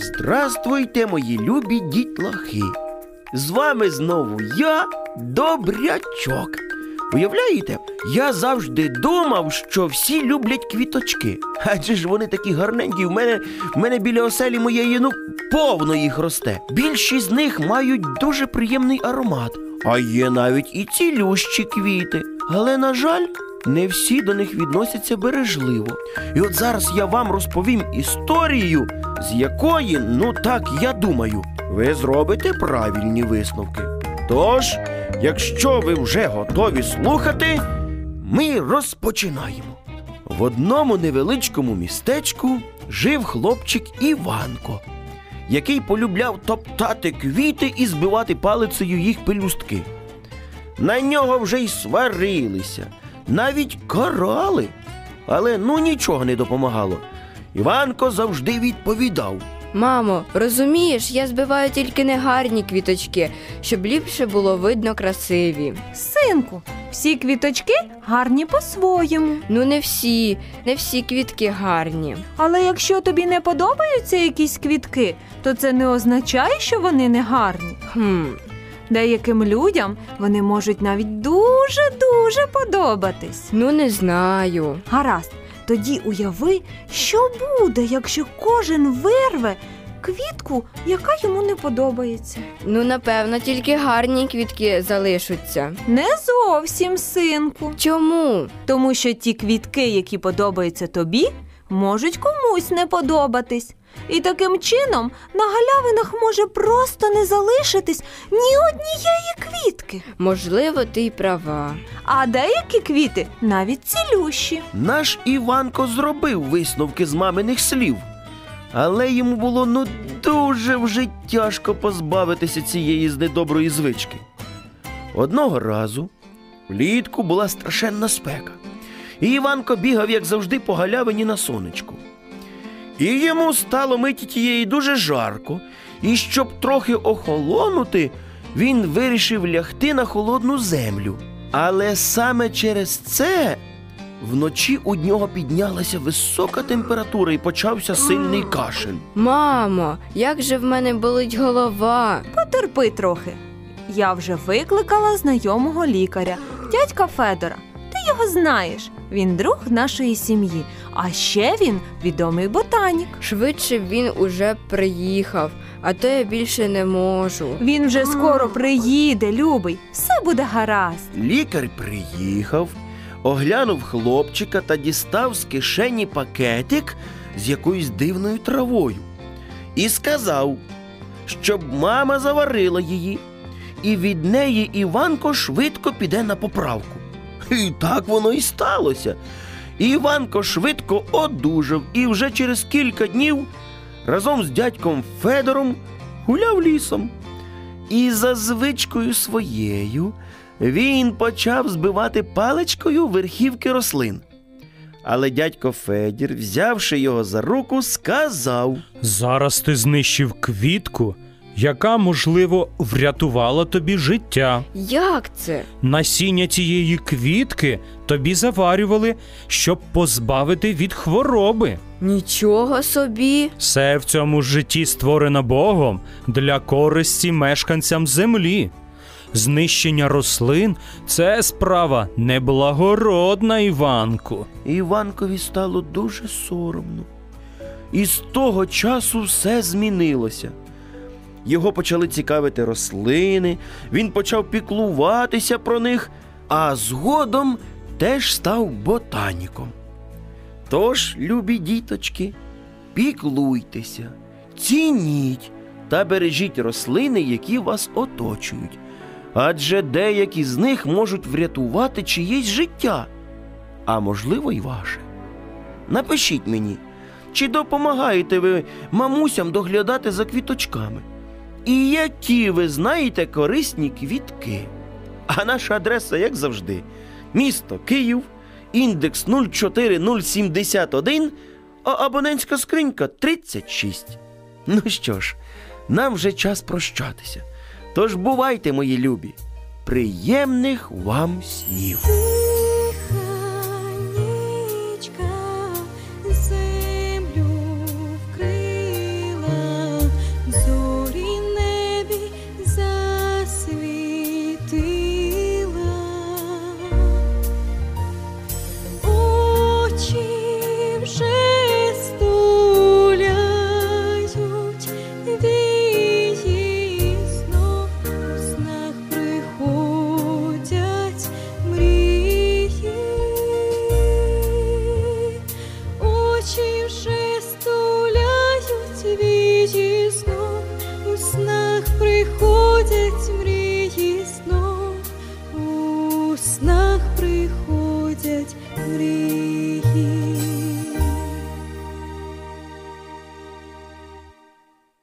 Здравствуйте, мої любі дітлахи! З вами знову я, Добрячок. Уявляєте, я завжди думав, що всі люблять квіточки. Адже ж вони такі гарненькі. В мене, в мене біля оселі моєї, ну, повно їх росте. Більшість з них мають дуже приємний аромат. А є навіть і цілющі квіти. Але, на жаль, не всі до них відносяться бережливо. І от зараз я вам розповім історію, з якої, ну так я думаю, ви зробите правильні висновки. Тож, якщо ви вже готові слухати, ми розпочинаємо. В одному невеличкому містечку жив хлопчик Іванко, який полюбляв топтати квіти і збивати палицею їх пелюстки. На нього вже й сварилися, навіть карали. Але ну нічого не допомагало. Іванко завжди відповідав. Мамо, розумієш, я збиваю тільки негарні квіточки, щоб ліпше було видно красиві. Синку, всі квіточки гарні по-своєму. Ну, не всі, не всі квітки гарні. Але якщо тобі не подобаються якісь квітки, то це не означає, що вони не гарні. Хм, Деяким людям вони можуть навіть дуже-дуже подобатись. ну не знаю. Гаразд, тоді уяви, що буде, якщо кожен вирве квітку, яка йому не подобається. Ну, напевно, тільки гарні квітки залишаться. Не зовсім, синку. Чому? Тому що ті квітки, які подобаються тобі, можуть комусь не подобатись. І таким чином на галявинах може просто не залишитись ні однієї квітки. Можливо, ти й права. А деякі квіти навіть цілющі. Наш Іванко зробив висновки з маминих слів, але йому було ну дуже вже тяжко позбавитися цієї знедоброї звички. Одного разу влітку була страшенна спека, і Іванко бігав, як завжди, по галявині на сонечку. І йому стало миті тієї дуже жарко, і щоб трохи охолонути, він вирішив лягти на холодну землю. Але саме через це Вночі у нього піднялася висока температура і почався сильний кашель. Мамо, як же в мене болить голова? Потерпи трохи. Я вже викликала знайомого лікаря, дядька Федора. Ти його знаєш. Він друг нашої сім'ї, а ще він відомий ботанік. Швидше б він уже приїхав, а то я більше не можу. Він вже скоро приїде, любий. Все буде гаразд. Лікар приїхав, оглянув хлопчика та дістав з кишені пакетик з якоюсь дивною травою. І сказав, щоб мама заварила її, і від неї Іванко швидко піде на поправку. І так воно і сталося. Іванко швидко одужав і вже через кілька днів разом з дядьком Федором гуляв лісом. І за звичкою своєю він почав збивати паличкою верхівки рослин. Але дядько Федір, взявши його за руку, сказав: Зараз ти знищив квітку, яка, можливо, врятувала тобі життя. Як це? Насіння цієї квітки тобі заварювали, щоб позбавити від хвороби. Нічого собі. Все в цьому житті створено Богом для користі мешканцям землі. Знищення рослин це справа неблагородна, Іванку. Іванкові стало дуже соромно. І з того часу все змінилося. Його почали цікавити рослини, він почав піклуватися про них, а згодом теж став ботаніком. Тож, любі діточки, піклуйтеся, цініть та бережіть рослини, які вас оточують, адже деякі з них можуть врятувати чиєсь життя, а можливо, й ваше. Напишіть мені, чи допомагаєте ви мамусям доглядати за квіточками? І які ви знаєте корисні квітки? А наша адреса, як завжди, місто Київ, індекс 04071, а абонентська скринька 36. Ну що ж, нам вже час прощатися. Тож бувайте, мої любі, приємних вам снів! снах приходять мрії.